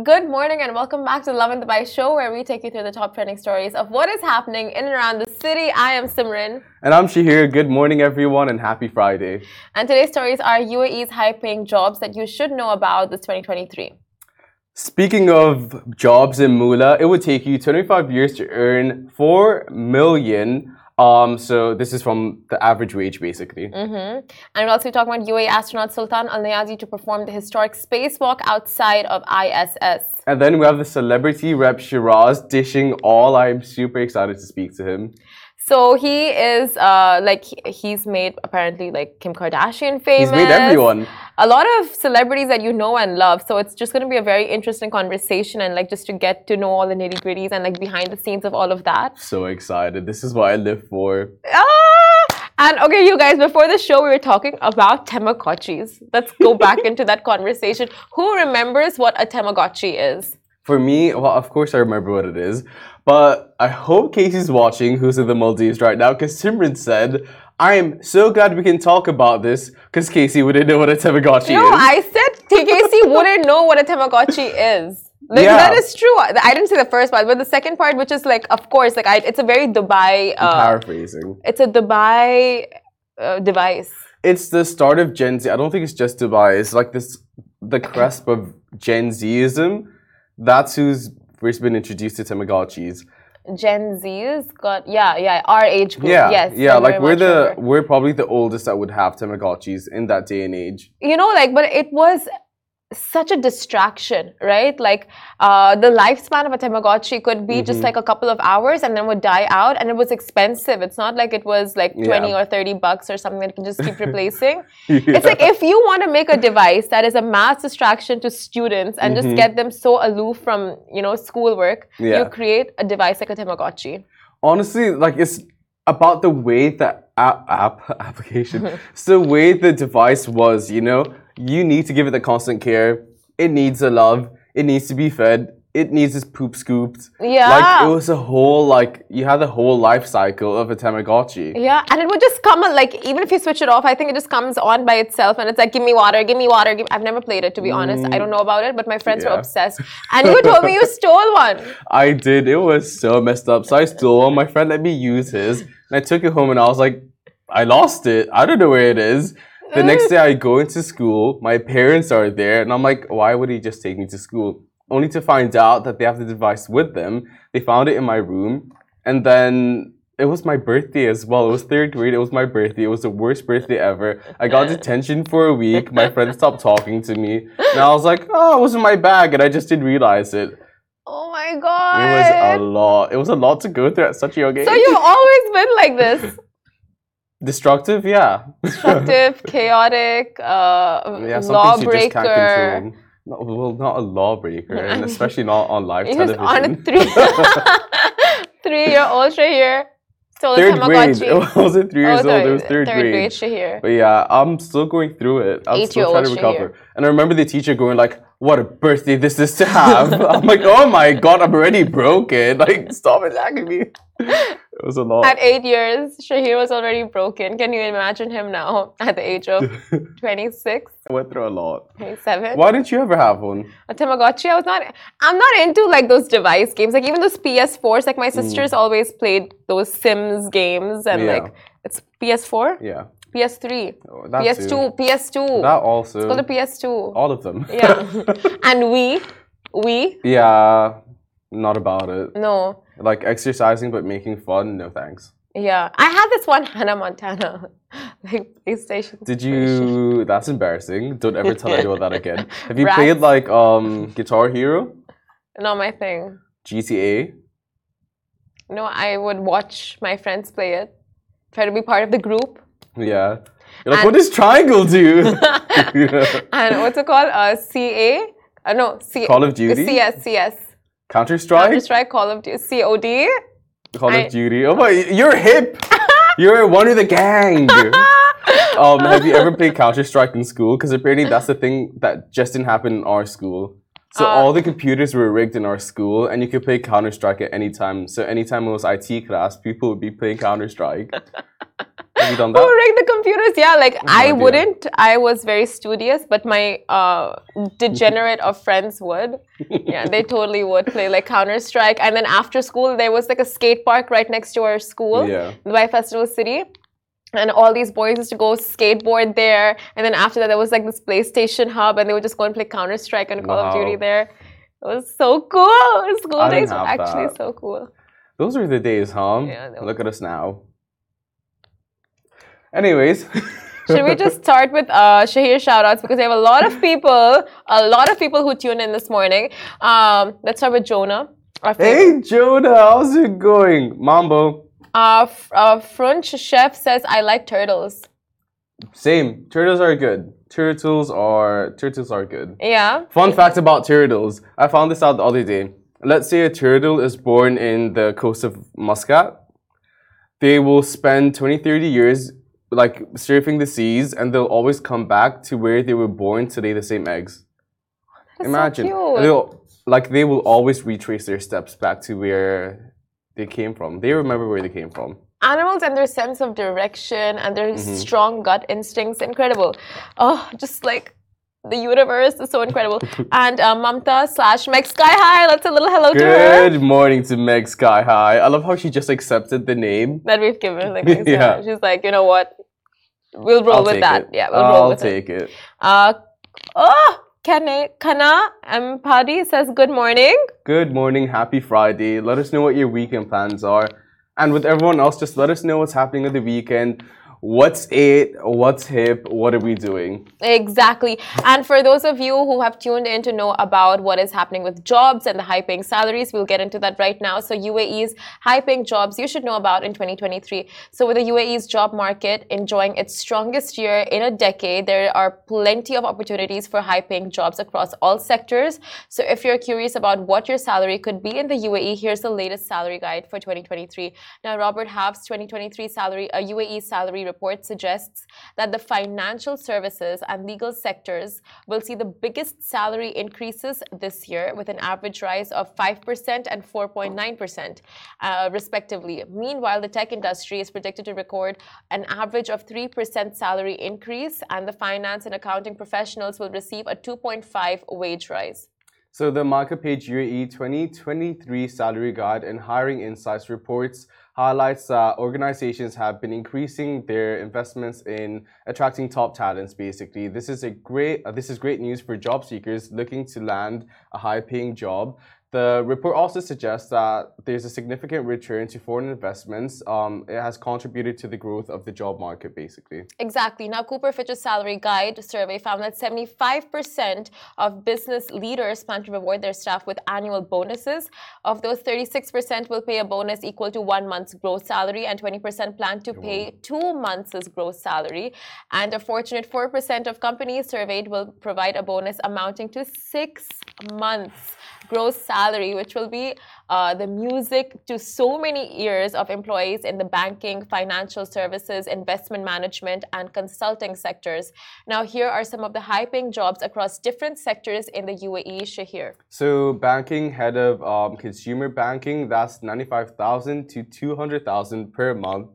Good morning and welcome back to Lovin Dubai show where we take you through the top trending stories of what is happening in and around the city. I am Simran. And I'm Shahir. Good morning, everyone, and happy Friday. And today's stories are UAE's high paying jobs that you should know about this 2023. Speaking of jobs in Mula, it would take you 25 years to earn 4 million um, so this is from the average wage, basically. Mm-hmm. And we're also talking about UAE astronaut Sultan Al Neyadi to perform the historic spacewalk outside of ISS. And then we have the celebrity rep Sheeraz dishing all. I'm super excited to speak to him. So he is uh, like he's made apparently like Kim Kardashian famous. He's made everyone. A lot of celebrities that you know and love. So it's just going to be a very interesting conversation and like just to get to know all the nitty gritties and like behind the scenes of all of that. So excited! This is what I live for. Ah! And okay, you guys, before the show, we were talking about Tamagotchis. Let's go back into that conversation. Who remembers what a Tamagotchi is? For me, well, of course I remember what it is. But I hope Casey's watching, who's in the Maldives right now, because Simran said, I am so glad we can talk about this, because Casey wouldn't know what a Tamagotchi no, is. No, I said Casey wouldn't know what a Tamagotchi is. Like, yeah. That is true. I didn't say the first part, but the second part, which is like, of course, like I, it's a very Dubai. Uh, paraphrasing. It's a Dubai uh, device. It's the start of Gen Z. I don't think it's just Dubai. It's like this, the cusp of Gen Zism. That's who's first been introduced to Tamagotchis. Gen Z's got yeah yeah our age group yeah yes yeah like we're the we're probably the oldest that would have Tamagotchis in that day and age. You know like but it was such a distraction, right? Like uh, the lifespan of a Tamagotchi could be mm-hmm. just like a couple of hours and then would die out, and it was expensive. It's not like it was like twenty yeah. or thirty bucks or something that you can just keep replacing. yeah. It's like if you want to make a device that is a mass distraction to students and mm-hmm. just get them so aloof from you know schoolwork, yeah. you create a device like a Tamagotchi. Honestly, like it's about the way the app, app application, it's the way the device was. You know you need to give it the constant care. It needs the love. It needs to be fed. It needs its poop scooped. Yeah. Like it was a whole like you had the whole life cycle of a Tamagotchi. Yeah, and it would just come like even if you switch it off, I think it just comes on by itself and it's like give me water, give me water. Give... I've never played it to be honest. I don't know about it, but my friends yeah. were obsessed. And you told me you stole one. I did. It was so messed up. So I stole one. My friend let me use his, and I took it home and I was like, I lost it. I don't know where it is. The next day I go into school, my parents are there, and I'm like, why would he just take me to school? Only to find out that they have the device with them. They found it in my room, and then it was my birthday as well. It was third grade. It was my birthday. It was the worst birthday ever. I got detention for a week. My friend stopped talking to me. And I was like, oh, it was in my bag. And I just didn't realize it. Oh my God. It was a lot. It was a lot to go through at such a young age. So you've always been like this? Destructive, yeah. Destructive, chaotic, uh, yeah, lawbreaker. No, well, not a lawbreaker, and especially not on live he television. on a three, three-year-old Shahir. Still third grade. It wasn't three years oh, old. It was third, third grade. grade Shahir. But yeah, I'm still going through it. I'm still trying to recover. Shahir. And I remember the teacher going like, "What a birthday this is to have." I'm like, "Oh my god, I'm already broken. Like, stop attacking me." It was a lot. At eight years, Shahir was already broken. Can you imagine him now at the age of 26? I went through a lot. 27. Why didn't you ever have one? A Tamagotchi. I was not. I'm not into like those device games. Like even those PS4s. Like my mm. sisters mm. always played those Sims games, and yeah. like it's PS4. Yeah. PS3, oh, PS2, too. PS2. That also. It's called a PS2. All of them. Yeah. and we, we. Yeah, not about it. No. Like exercising but making fun, no thanks. Yeah, I had this one Hannah Montana, like PlayStation. Did you? That's embarrassing. Don't ever tell anyone that again. Have you Rats. played like um Guitar Hero? Not my thing. GTA. No, I would watch my friends play it. Try to be part of the group. Yeah. You're like, and what does triangle do? and what's it called? Uh, CA? Uh, no, C- Call of Duty. CS, CS. Counter Strike. Counter Strike, Call of Duty, COD. Call I... of Duty. Oh my, you're hip. you're one of the gang. um, have you ever played Counter Strike in school? Because apparently that's the thing that just didn't happen in our school. So uh, all the computers were rigged in our school, and you could play Counter Strike at any time. So anytime it was IT class, people would be playing Counter Strike. Have you done that? rigged the computers? Yeah, like I idea. wouldn't. I was very studious, but my uh, degenerate of friends would. Yeah, they totally would play like Counter Strike. And then after school, there was like a skate park right next to our school Yeah. by Festival City. And all these boys used to go skateboard there. And then after that, there was like this PlayStation hub, and they would just go and play Counter Strike and Call of Duty there. It was so cool. School I days were actually that. so cool. Those were the days, huh? Yeah, Look at us now. Anyways. Should we just start with uh, Shahir shoutouts because we have a lot of people, a lot of people who tuned in this morning. Um, let's start with Jonah. Hey, Jonah, how's it going? Mambo. Uh, uh, Frunch Chef says, I like turtles. Same. Turtles are good. Turtles are turtles are good. Yeah. Fun fact about turtles. I found this out the other day. Let's say a turtle is born in the coast of Muscat. They will spend 20, 30 years like surfing the seas and they'll always come back to where they were born to lay the same eggs. That's Imagine. So they'll, like they will always retrace their steps back to where they came from. They remember where they came from. Animals and their sense of direction and their Mm-hmm. strong gut instincts, incredible. Oh, just like the universe is so incredible. and uh, Mamta slash Meg Sky High, let's a little hello to her Good morning to Meg Sky High. I love how she just accepted the name. that we've given. Like, Yeah. She's like, you know what? We'll roll I'll with that. it. Yeah, we'll roll with. I'll take it. Uh, oh, Kana, Kana Mpadi says good morning. Good morning, happy Friday. Let us know what your weekend plans are. And with everyone else, just let us know what's happening on the weekend. What's it? What's hip? What are we doing? Exactly. And for those of you who have tuned in to know about what is happening with jobs and the high paying salaries, we'll get into that right now. So, UAE's high paying jobs you should know about in 2023. So, with the UAE's job market enjoying its strongest year in a decade, there are plenty of opportunities for high paying jobs across all sectors. So, if you're curious about what your salary could be in the UAE, here's the latest salary guide for 2023. Now, Robert Half's 2023 salary, a UAE salary report suggests that the financial services and legal sectors will see the biggest salary increases this year, with an average rise of 5% and 4.9%, uh, respectively. Meanwhile, the tech industry is predicted to record an average of 3% salary increase, and the finance and accounting professionals will receive a 2.5 wage rise. So the Michael Page UAE 2023 salary guide and hiring insights reports highlights that organizations have been increasing their investments in attracting top talents basically. This is a great uh, this is great news for job seekers looking to land a high paying job the report also suggests that there's a significant return to foreign investments. Um, it has contributed to the growth of the job market, basically. Exactly. Now, Cooper Fitch's salary guide survey found that 75% of business leaders plan to reward their staff with annual bonuses. Of those, 36% will pay a bonus equal to one month's gross salary, and 20% plan to pay two months' gross salary. And a fortunate 4% of companies surveyed will provide a bonus amounting to six months gross salary, which will be uh, the music to so many ears of employees in the banking, financial services, investment management, and consulting sectors. Now, here are some of the high paying jobs across different sectors in the UAE, Shahir. So, banking head of um, consumer banking, that's 95,000 to 200,000 per month.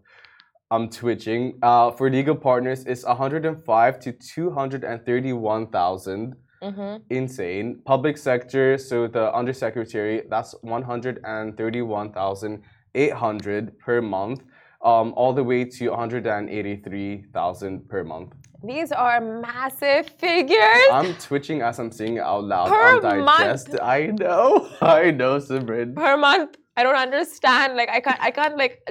I'm twitching. Uh, for legal partners, it's 105 to 231,000. Mm-hmm. Insane. Public sector, so the undersecretary, that's 131,800 per month, um, all the way to 183,000 per month. These are massive figures. I'm twitching as I'm saying it out loud. Per I'm month. I know. I know, Simran. per month. I don't understand. Like I can't. I can't like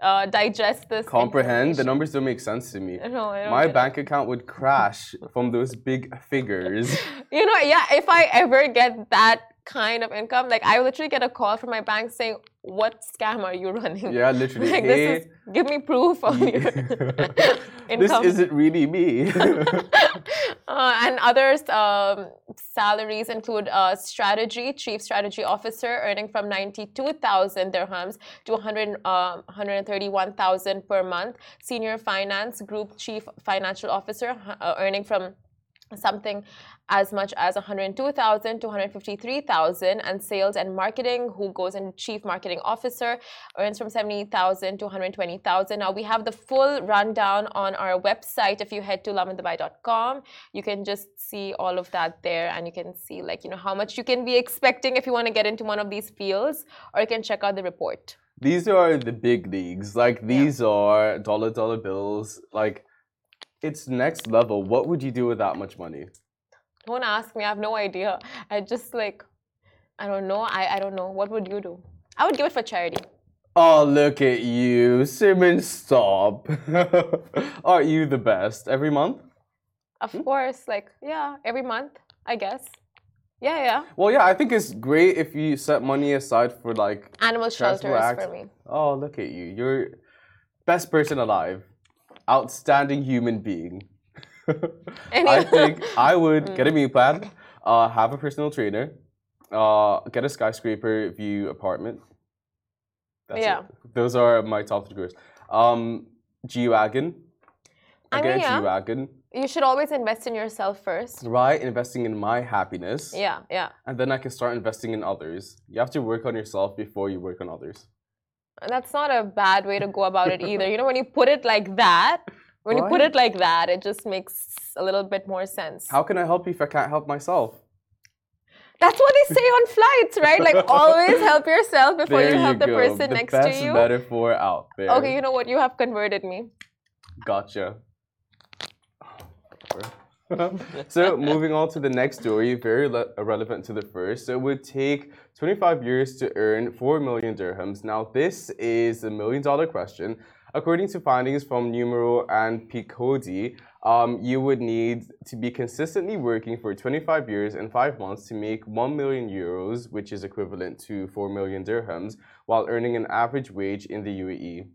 uh, digest this. Comprehend. The numbers don't make sense to me. No, My bank account would crash from those big figures. You know, yeah. If I ever get that kind of income, like I literally get a call from my bank saying, "What scam are you running?" Yeah, literally. Like hey, this is. Give me proof of your this isn't really me. Uh, and others um, salaries include uh, strategy, chief strategy officer, earning from 92,000 dirhams to 100, uh, 131,000 per month. Senior finance group chief financial officer, uh, earning from something as much as 102,000 to 153,000 and sales and marketing who goes in chief marketing officer earns from 70,000 to 120,000 now we have the full rundown on our website. If you head to lovindubai.com you can just see all of that there. And you can see like you know how much you can be expecting if you want to get into one of these fields or you can check out the report. These are the big leagues. Like these yeah. are dollar dollar bills. Like it's next level. What would you do with that much money? Don't ask me. I have no idea. I just like, I don't know. I, I don't know. What would you do? I would give it for charity. Oh, look at you. Simon, stop. Aren't you the best? Every month? Of hmm? course. Like, yeah, every month, I guess. Yeah, yeah. Well, yeah, I think it's great if you set money aside for like animal shelters for me. Oh, look at you. You're best person alive outstanding human being. I think I would get a meal plan, uh, have a personal trainer, uh, get a skyscraper view apartment. That's yeah. It. Those are my top three goals. Um, G Wagon. I mean, yeah. G Wagon. You should always invest in yourself first. Right, investing in my happiness. Yeah, yeah. And then I can start investing in others. You have to work on yourself before you work on others that's not a bad way to go about it either. You know, when you put it like that, when you put it like that, it just makes a little bit more sense. How can I help you if I can't help myself? That's what they say on flights, right? Like always help yourself before you help the person the next to you. Best metaphor out there. Okay, you know what? You have converted me. Gotcha. so moving on to the next story, very relevant to the first. So it would take 25 years to earn 4 million dirhams. Now this is a million dollar question. According to findings from Numero and Peabody, um, you would need to be consistently working for 25 years and 5 months to make 1 million euros, which is equivalent to 4 million dirhams, while earning an average wage in the UAE.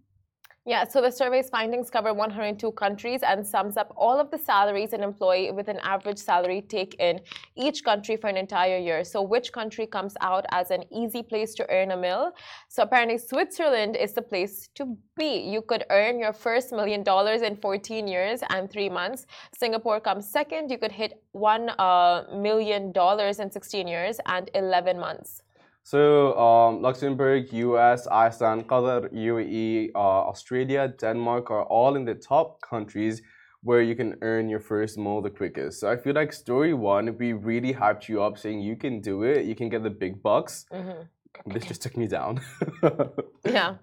Yeah, so the survey's findings cover 102 countries and sums up all of the salaries an employee with an average salary take in each country for an entire year. So, which country comes out as an easy place to earn a mill? So, apparently, Switzerland is the place to be. You could earn your first million dollars in 14 years and three months. Singapore comes second. You could hit one uh, million dollars in 16 years and 11 months. So um, Luxembourg, US, Iceland, Qatar, UAE, uh, Australia, Denmark are all in the top countries where you can earn your first mole the quickest. So I feel like story one, we really hyped you up saying you can do it, you can get the big bucks. Mm-hmm. This just took me down. yeah.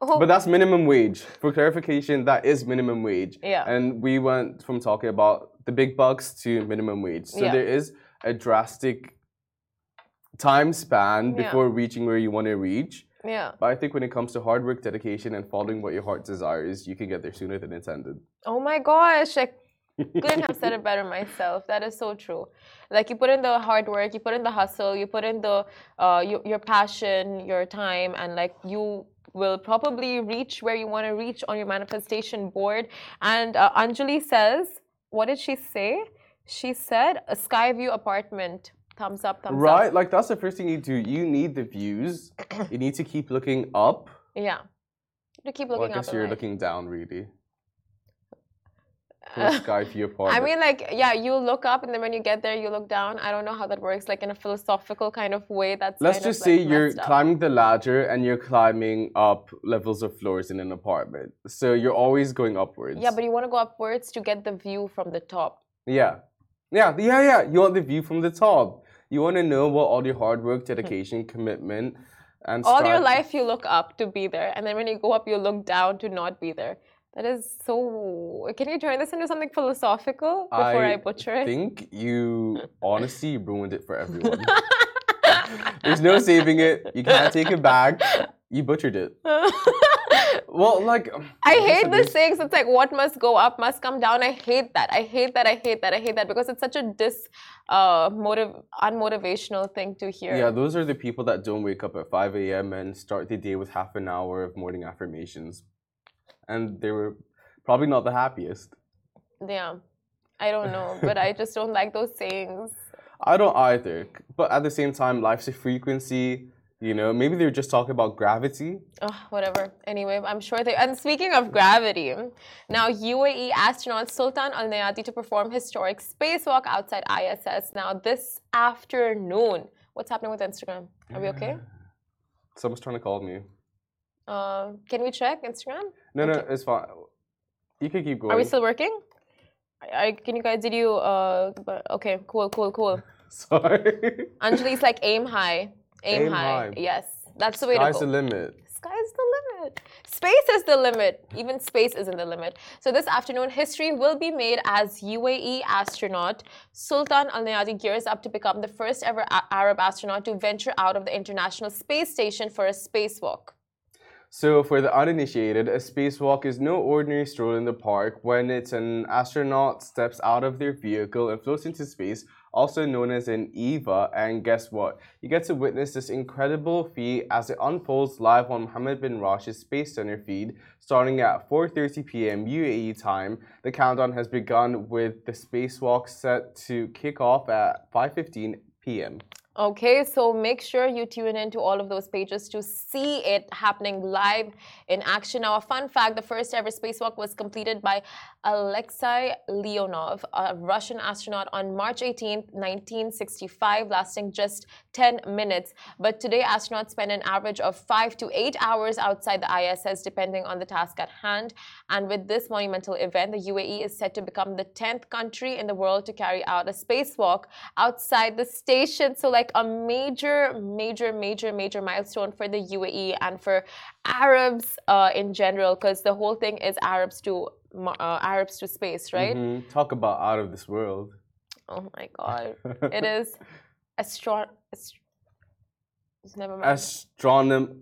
Oh. But that's minimum wage. For clarification, that is minimum wage. Yeah. And we went from talking about the big bucks to minimum wage. So yeah. there is a drastic time span before yeah. reaching where you want to reach. Yeah. But I think when it comes to hard work, dedication, and following what your heart desires, you can get there sooner than intended. Oh my gosh. I couldn't have said it better myself. That is so true. Like you put in the hard work, you put in the hustle, you put in the uh, your, your passion, your time, and like you will probably reach where you want to reach on your manifestation board. And uh, Anjali says, what did she say? She said a Skyview apartment thumbs up, thumbs right? up. Right, like that's the first thing you do. You need the views. you need to keep looking up. Yeah, to keep looking well, I guess up. you're looking down, really. Uh, sky view part. I mean, like, yeah, you look up, and then when you get there, you look down. I don't know how that works, like in a philosophical kind of way. That's let's just say like you're climbing the ladder and you're climbing up levels of floors in an apartment. So you're always going upwards. Yeah, but you want to go upwards to get the view from the top. Yeah, yeah, yeah, yeah. You want the view from the top. You want to know what all your hard work, hmm. dedication, commitment, and all your life you look up to be there, and then when you go up, you look down to not be there. That is so. Can you turn this into something philosophical before I, I butcher it? I think you honestly ruined it for everyone. There's no saving it. You can't take it back. You butchered it. well, like I hate the sayings. It's like what must go up must come down. I hate that. I hate that. I hate that. I hate that because it's such a dis uh motive unmotivational thing to hear. Yeah, those are the people that don't wake up at 5 a.m. and start the day with half an hour of morning affirmations, and they were probably not the happiest. Yeah, I don't know, but I just don't like those sayings. I don't either. But at the same time, life's a frequency You know, maybe they were just talking about gravity. Oh, whatever. Anyway, I'm sure they. And speaking of gravity, now UAE astronaut Sultan Al Neyadi to perform historic spacewalk outside ISS. Now this afternoon. What's happening with Instagram? Are we okay? Someone's trying to call me. Uh, can we check Instagram? No, no, it's fine. You can keep going. Are we still working? I, I, can you guys? Did you? Uh, but- okay, cool, cool, cool. Sorry. Anjali's like aim high, aim, Aim high. high. Yes, that's the way Sky's to the go. limit. Sky's the limit. Space is the limit. Even space isn't the limit. So this afternoon, history will be made as UAE astronaut Sultan Al Neyadi gears up to become the first ever Arab astronaut to venture out of the International Space Station for a spacewalk. So, for the uninitiated, a spacewalk is no ordinary stroll in the park when it's an astronaut steps out of their vehicle and floats into space, also known as an EVA. And guess what? You get to witness this incredible feat as it unfolds live on Mohammed bin Rashid Space Center feed, starting at 4:30 p.m. UAE time. The countdown has begun with the spacewalk set to kick off at 5:15 p.m. Okay, so make sure you tune in to all of those pages to see it happening live in action. Now, a fun fact the first ever spacewalk was completed by Alexei Leonov, a Russian astronaut, on March 18, 1965, lasting just 10 minutes. But today, astronauts spend an average of five to eight hours outside the ISS, depending on the task at hand. And with this monumental event, the UAE is set to become the 10th country in the world to carry out a spacewalk outside the station. So, like a major, major, major, major milestone for the UAE and for Arabs uh, in general, because the whole thing is Arabs to mo- uh, Arabs to space, right? Mhm. Talk about out of this world. Oh my God, it is astro. ast- Never mind. Astronom.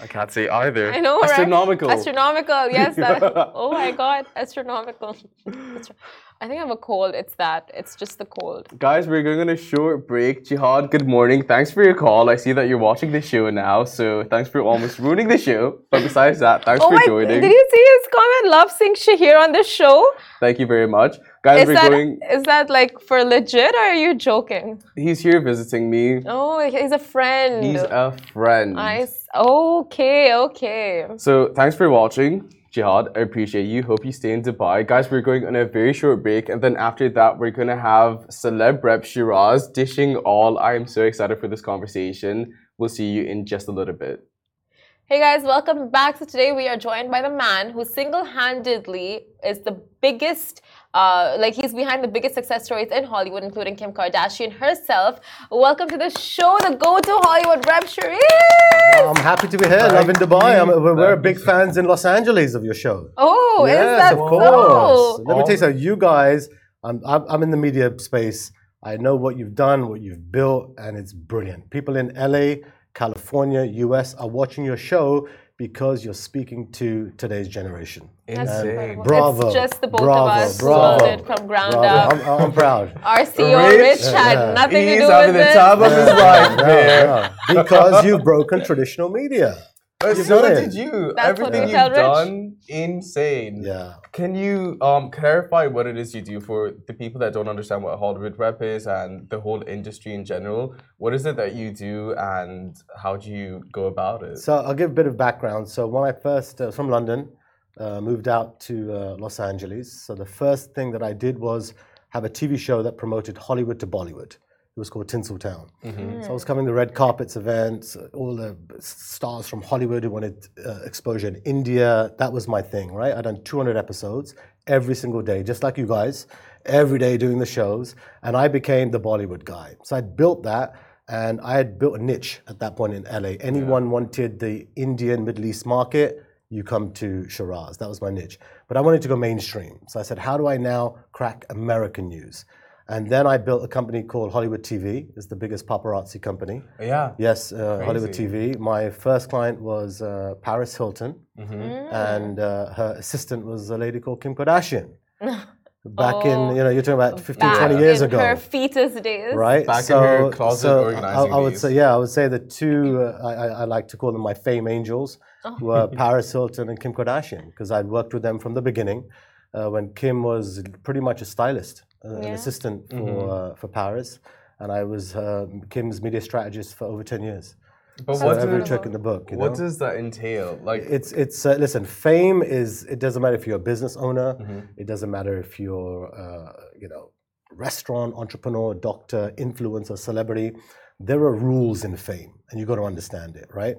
I can't say either. I know, right? Astronomical. Astronomical, yes. That, oh my God, astronomical. Astro- I think I have a cold. It's that. It's just the cold. Guys, we're going on a short break. Jihad, good morning. Thanks for your call. I see that you're watching the show now, so thanks for almost ruining the show. But besides that, thanks oh for my! joining. Did you see his comment? Love seeing Shahir on the show. Thank you very much. Guys, Is we're that going. is that like for legit or are you joking? He's here visiting me. Oh, he's a friend. He's a friend. Nice. Okay, okay. So thanks for watching. Jihad, I appreciate you. Hope you stay in Dubai. Guys, we're going on a very short break, and then after that, we're gonna have celeb rep Sheeraz dishing all. I am so excited for this conversation. We'll see you in just a little bit. Hey guys, welcome back. So today we are joined by the man who single-handedly is the biggest, uh, like he's behind the biggest success stories in Hollywood, including Kim Kardashian herself. Welcome to the show, the go-to Hollywood rep, Sharif. I'm happy to be here. Lovin Dubai. I'm, we're, we're big fans in Los Angeles of your show. Oh, is yes, that of so? course. Let me tell you something. You guys, I'm, I'm, I'm in the media space. I know what you've done, what you've built, and it's brilliant. People in LA, California, US are watching your show because you're speaking to today's generation. That's Insane. Bravo. It's just the both bravo, of us bravo, it from ground bravo. up. I'm, I'm proud. Our CEO Rich? Rich had Yeah. nothing to He's do having the it. time of his life No, Because you've broken traditional media. But You've so done did it. you. That's what Everything we you've tell Rich. done, insane. Yeah. Can you um, clarify what it is you do for the people that don't understand what Hollywood rep is and the whole industry in general? What is it that you do and how do you go about it? So I'll give a bit of background. So when I first uh, from London, uh, moved out to uh, Los Angeles. So the first thing that I did was have a TV show that promoted Hollywood to Bollywood. It was called Tinseltown. So I was covering the red carpets events, all the stars from Hollywood who wanted uh, exposure in India. That was my thing, right? I'd done 200 episodes every single day, just like you guys, every day doing the shows. And I became the Bollywood guy. So I built that. And I had built a niche at that point in LA. Anyone wanted the Indian Middle East market, you come to Sheeraz. That was my niche. But I wanted to go mainstream. So I said, how do I now crack American news? And then I built a company called Hollywood TV. It's the biggest paparazzi company. yeah. Yes, uh, Hollywood TV. My first client was uh, Paris Hilton, and uh, her assistant was a lady called Kim Kardashian. Back in, you know, you're talking about 15, 20 years in ago her fetus days. right? Back in her closet I, organizing I would these. say, yeah, I would say the two uh, I, I, I like to call them my fame angels Oh. were Paris Hilton and Kim Kardashian because I'd worked with them from the beginning uh, when Kim was pretty much a stylist, uh, an assistant for uh, for Paris, and I was uh, Kim's media strategist for over ten years. But So what every does- trick in the book. You What know? does that entail? Like, It's it's uh, listen. Fame is. It doesn't matter if you're a business owner. Mhm. It doesn't matter if you're, uh, you know, restaurant entrepreneur, doctor, influencer, celebrity. There are rules in fame, and you've got to understand it, right?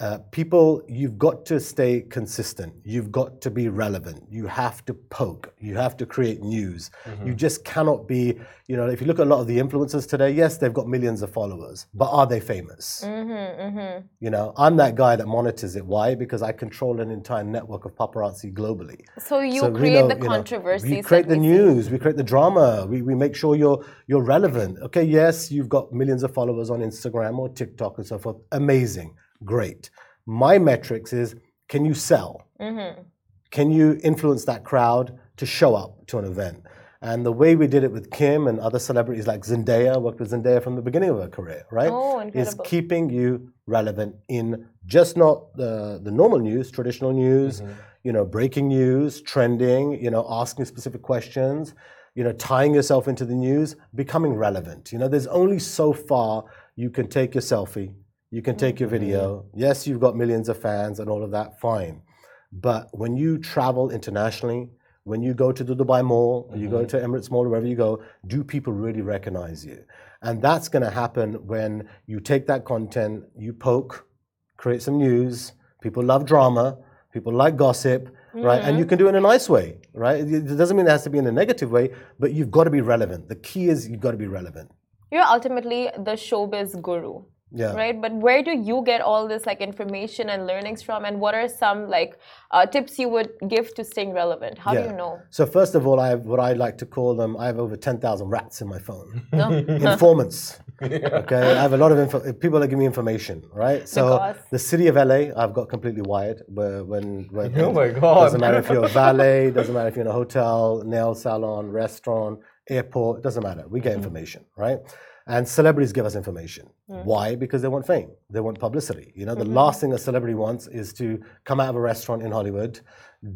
Uh, people, you've got to stay consistent. You've got to be relevant. You have to poke. You have to create news. You mm-hmm. just cannot be, you know, if you look at a lot of the influencers today, yes, they've got millions of followers, but are they famous? Mm-hmm, mm-hmm. You know, I'm that guy that monitors it. Why? Because I control an entire network of paparazzi globally. So you So create know, the you know, controversies. we create the we see. news. We create the drama. We, we make sure you're you're relevant. Okay, yes, you've got millions of followers on Instagram or TikTok and so forth. Amazing, great. My metrics is: can you sell? Mm-hmm. Can you influence that crowd to show up to an event? And the way we did it with Kim and other celebrities like Zendaya, worked with Zendaya from the beginning of her career, right? Oh, is keeping you relevant in just not the, the normal news, traditional news, you know, breaking news, trending, you know, asking specific questions, you know, tying yourself into the news, becoming relevant. You know, there's only so far you can take your selfie, you can take your video. Mm-hmm. Yes, you've got millions of fans and all of that, fine. But when you travel internationally, when you go to the Dubai Mall, or you go mm-hmm. to Emirates Mall, wherever you go, do people really recognize you? And that's going to happen when you take that content, you poke, create some news. People love drama. People like gossip, right? And you mm-hmm. can do it in a nice way, right? It it doesn't mean it has to be in a negative way, but you've got to be relevant. The key is you've got to be relevant. You're ultimately the showbiz guru. Yeah. Right, but where do you get all this like information and learnings from, and what are some like uh, tips you would give to staying relevant? How do you know? So first of all, I have what I like to call them. I have over ten thousand rats in my phone. No. Informants. Okay, I have a lot of info, people that give me information, right? So Because- the city of LA, I've got completely wired. Where when, when Oh my God. doesn't matter if you're a valet, doesn't matter if you're in a hotel, nail salon, restaurant, airport, doesn't matter. We get information, right? And celebrities give us information. Why? Because they want fame. They want publicity. You know, the mm-hmm. last thing a celebrity wants is to come out of a restaurant in Hollywood,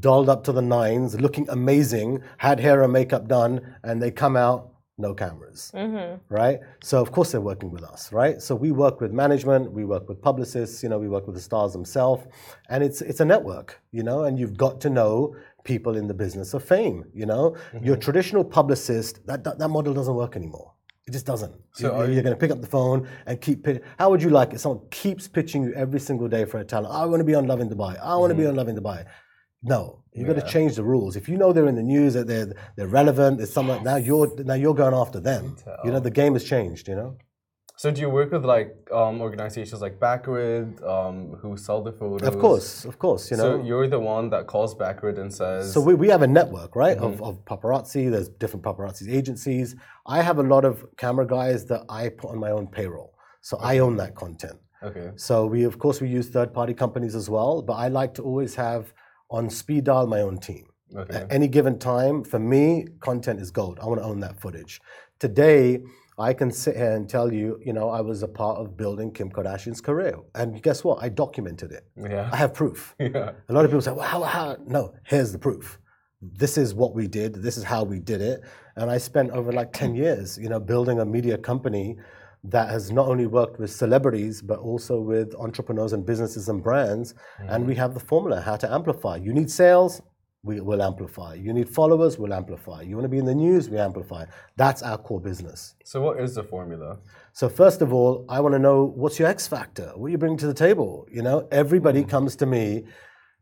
dolled up to the nines, looking amazing, had hair and makeup done, and they come out, no cameras. Mm-hmm. Right? So of course they're working with us, right? So we work with management, we work with publicists, you know, we work with the stars themselves, and it's it's a network, you know, and you've got to know people in the business of fame, you know. Mm-hmm. Your traditional publicist, that, that that model doesn't work anymore. It just doesn't. So You- are you're, going to pick up the phone and keep. Pitch- How would you like it? Someone keeps pitching you every single day for a talent. I want to be on Lovin Dubai. I want to be mm-hmm. on Lovin Dubai. No, you've got to change the rules. If you know they're in the news, that they're they're relevant, it's something. Now you're now you're going after them. You know the game has changed. You know. So do you work with like um, organizations like Backgrid, um, who sell the photos? Of course, of course. You know. So you're the one that calls Backgrid and says, So we, we have a network, right, of, of paparazzi. There's different paparazzi agencies. I have a lot of camera guys that I put on my own payroll. So I own that content. okay, So we, of course, we use third-party companies as well. But I like to always have on speed dial my own team. okay, At any given time, for me, content is gold. I want to own that footage. Today, I can sit here and tell you, you know, I was a part of building Kim Kardashian's career. And guess what? I documented it. yeah, I have proof. yeah, A lot of people say, well, how, how? No, here's the proof. This is what we did. This is how we did it. And I spent over like 10 years, you know, building a media company that has not only worked with celebrities, but also with entrepreneurs and businesses and brands. And mm. we have the formula how to amplify. You need sales, we will amplify. You need followers, we'll amplify. You want to be in the news, we amplify. That's our core business. So what is the formula? So first of all, I want to know what's your X factor? What are you bring to the table? You know, everybody mm. comes to me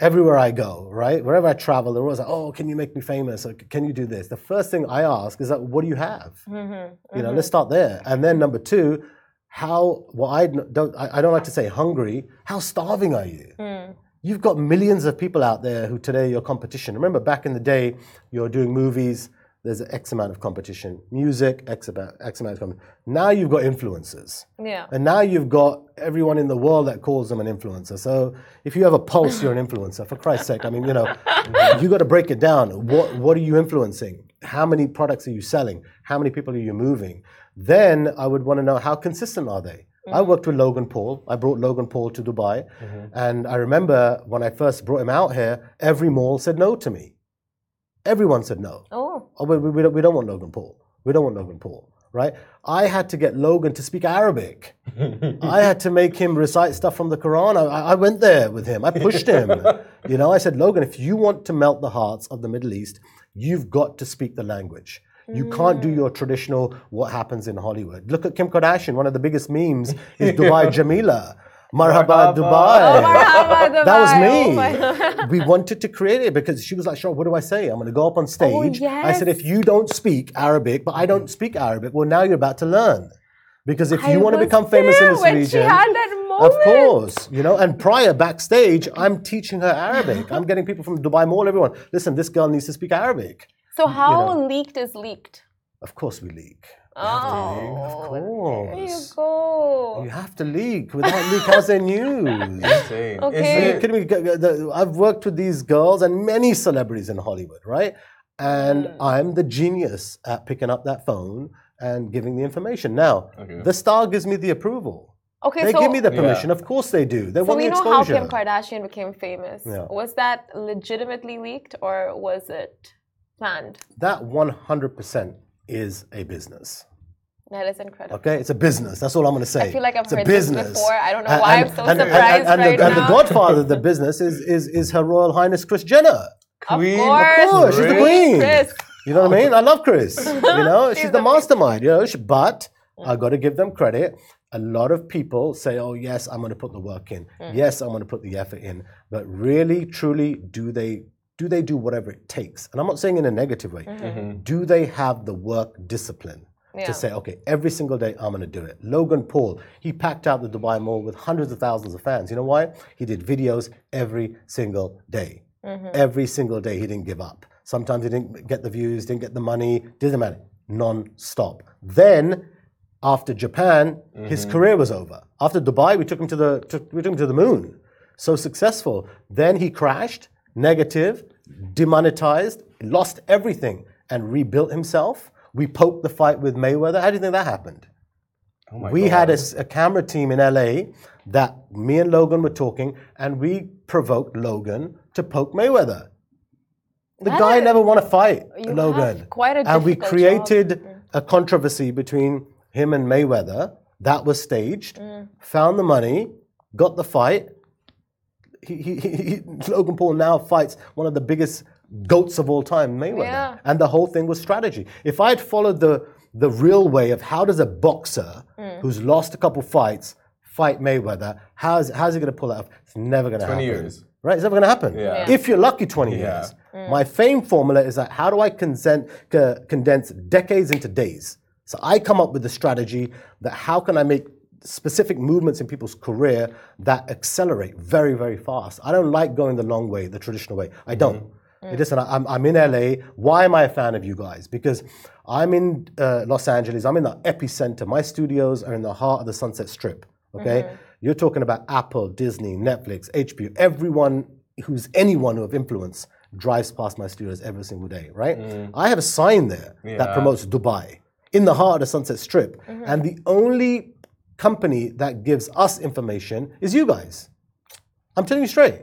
everywhere I go, right? Wherever I travel, they're always like, "Oh, can you make me famous? Or can you do this?" The first thing I ask is that, "What do you have?" Mm-hmm, you know, mm-hmm. let's start there. And then number two, how? Well, I don't. I I don't like to say hungry. How starving are you? Mm. You've got millions of people out there who today are your competition. Remember, back in the day, you're doing movies. There's X amount of competition. Music, X amount, X amount of competition. Now you've got influencers. Yeah. And now you've got everyone in the world that calls them an influencer. So if you have a pulse, you're an influencer. For Christ's sake, I mean, you know, you got to break it down. What what are you influencing? How many products are you selling? How many people are you moving? Then I would want to know how consistent are they. I worked with Logan Paul. I brought Logan Paul to Dubai, mm-hmm. and I remember when I first brought him out here, every mall said no to me. Everyone said no. Oh. Oh, we, we, we, don't, we don't want Logan Paul. We don't want Logan Paul. right? I had to get Logan to speak Arabic. I had to make him recite stuff from the Quran. I, I went there with him. I pushed him. you know, I said, Logan, if you want to melt the hearts of the Middle East, you've got to speak the language. You can't do your hmm. traditional what happens in Hollywood. Look at Kim Kardashian. One of the biggest memes is Dubai Jamila. Marhaba Marhaba. Dubai. Oh, marhaba, That was me. Oh we wanted to create it because she was like, sure, what do I say? I'm going to go up on oh, stage. I said, Oh, if you don't speak Arabic, but I don't hmm. speak Arabic, well, now you're about to learn. Because if you want to become famous in this region, she had that of course, you know, and prior backstage, I'm teaching her Arabic. I'm getting people from Dubai Mall, everyone. Listen, this girl needs to speak Arabic. So how leaked is leaked? Of course, we leak. We have leak. Of Oh, There you course. go. You have to leak. Without leak, how's there news? Insane. Okay. Is Are you it- kidding me? G- g- the- I've worked with these girls and many celebrities in Hollywood, right? And Mm. I'm the genius at picking up that phone and giving the information. Now, Okay. the star gives me the approval. Okay, They so give me the Yeah. permission. Of course they do. They so want we the know how. Kim Kardashian became famous. Yeah. Was that legitimately leaked or was it planned? that 100% is a business. That is incredible. Okay, it's a business. That's all I'm going to say. I feel like I've it's a heard this business. before. I don't know And- why and- I'm so and- and- surprised and, right the, and the godfather of the business is, is, is Her Royal Highness Kris Jenner. Of Queen? course. Of course, she's the queen. Kris. You know what I mean? I love Kris. You know, she's She's the the- mastermind. You know, she, but I mm. got to give them credit. A lot of people say, "Oh, yes, I'm going to put the work in. Mm. Yes, I'm going to put the effort in." But really, truly, do they do they do whatever it takes? And I'm not saying in a negative way. Mm-hmm. Mm-hmm. Do they have the work discipline? Yeah. To say, okay, every single day I'm going to do it. Logan Paul, he packed out the Dubai Mall with hundreds of thousands of fans. You know why? He did videos every single day. Mm-hmm. Every single day he didn't give up. Sometimes he didn't get the views, didn't get the money, didn't matter. Non-stop. Then, after Japan, his career was over. After Dubai, we took him to the took, we took him to the moon. So successful. Then he crashed, negative, demonetized, lost everything, and rebuilt himself. We poked the fight with Mayweather. How do you think that happened? Oh my we God. had a camera team in LA that me and Logan were talking, and we provoked Logan to poke Mayweather. The That guy is- never won a fight, Logan. quite a and we difficult job. created a controversy between him and Mayweather. That was staged. Mm. Found the money, got the fight. He, he, he, he- Logan Paul now fights one of the biggest goats of all time, Mayweather. Yeah. And the whole thing was strategy. If I had followed the the real way of how does a boxer Mm. who's lost a couple fights fight Mayweather, how's how's he going to pull it off? It's never going to happen. 20 years. Right? It's never going to happen. Yeah. Yeah. If you're lucky, 20 Yeah. years. My fame formula is that how do I consent, c- condense decades into days? So I come up with the strategy that how can I make specific movements in people's career that accelerate very, very fast. I don't like going the long way, the traditional way. I don't. Mm-hmm. Mm. Listen, I- I'm, I'm in LA. Why am I a fan of you guys? Because I'm in uh, Los Angeles. I'm in the epicenter. My studios are in the heart of the Sunset Strip. Okay, mm-hmm. you're talking about Apple, Disney, Netflix, HBO. Everyone who's anyone of influence drives past my studios every single day. Right? Mm. I have a sign there that promotes Dubai in the heart of the Sunset Strip, mm-hmm. and the only company that gives us information is you guys. I'm telling you straight.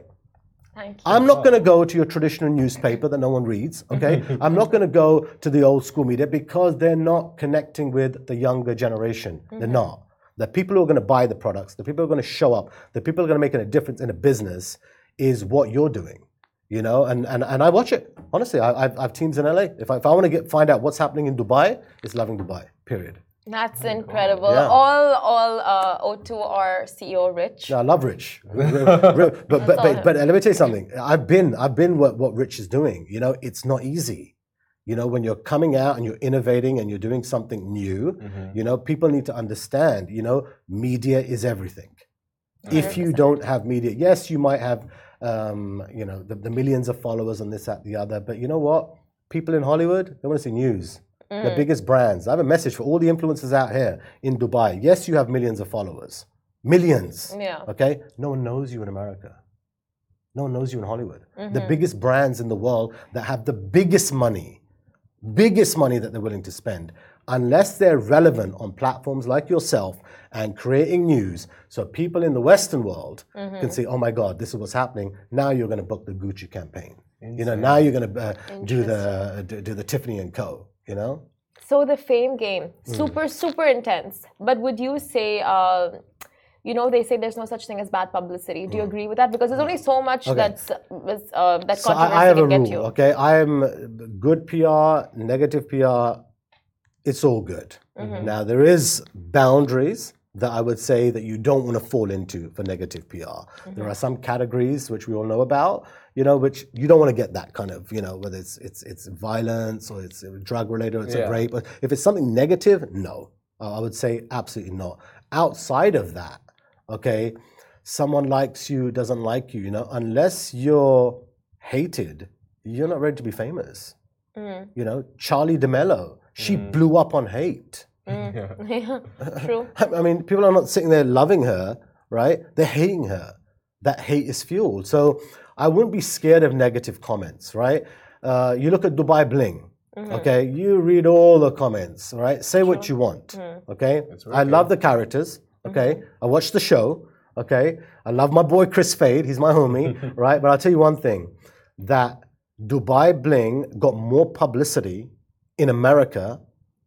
Thank you. I'm not going to go to your traditional newspaper that no one reads, okay? I'm not going to go to the old school media because they're not connecting with the younger generation. They're mm-hmm. not. The people who are going to buy the products, the people who are going to show up, the people who are going to make a difference in a business is what you're doing. You know, and, and, and I watch it. Honestly, I, I've, I've teams in LA. If I, if I want to get find out what's happening in Dubai, it's Lovin Dubai, period. That's incredible. Yeah. All, all uh, owed to our CEO, Rich. Yeah, I love Rich. Re- re- but, but, but, but let me tell you something. I've been, I've been what, what Rich is doing. You know, it's not easy. You know, when you're coming out and you're innovating and you're doing something new, you know, people need to understand, you know, media is everything. If you don't have media, yes, you might have, um, you know, the, the millions of followers and this, that, the other. But you know what? People in Hollywood, they want to see news. The mm. biggest brands. I have a message for all the influencers out here in Dubai. Yes, you have millions of followers. Millions. Yeah. Okay? No one knows you in America. No one knows you in Hollywood. The mm-hmm. biggest brands in the world that have the biggest money, biggest money that they're willing to spend, unless they're relevant on platforms like yourself and creating news so people in the Western world mm-hmm. can say, oh my God, this is what's happening. Now you're going to book the Gucci campaign. You know, now you're going to uh, do the uh, do, do the Tiffany and Co. You know, So the fame game, super, super intense. But would you say, uh, you know, they say there's no such thing as bad publicity. Do you agree with that? Because there's only so much that's uh, that So controversy I, I have a can get rule, you. okay? I am good PR, negative PR. It's all good. Mm-hmm. Now there is boundaries that I would say that you don't want to fall into for negative PR. Mm-hmm. There are some categories which we all know about, you know, which you don't want to get that kind of, you know, whether it's it's it's violence or it's drug related or it's Yeah. a rape. But If it's something negative, no, Uh, I would say absolutely not. Outside of that, okay, someone likes you, doesn't like you, you know, unless you're hated, you're not ready to be famous. Mm. You know, Charli D'Amelio, she blew up on hate. yeah, true. I mean, people are not sitting there loving her, right? They're hating her. That hate is fueled. So I wouldn't be scared of negative comments, right? Uh, you look at Dubai Bling, mm-hmm. okay? You read all the comments, right? Say what you want, mm-hmm. okay? I love the characters, mm-hmm. okay? I watch the show, okay? I love my boy Kris Fade, he's my homie, right? But I'll tell you one thing that Dubai Bling got more publicity in America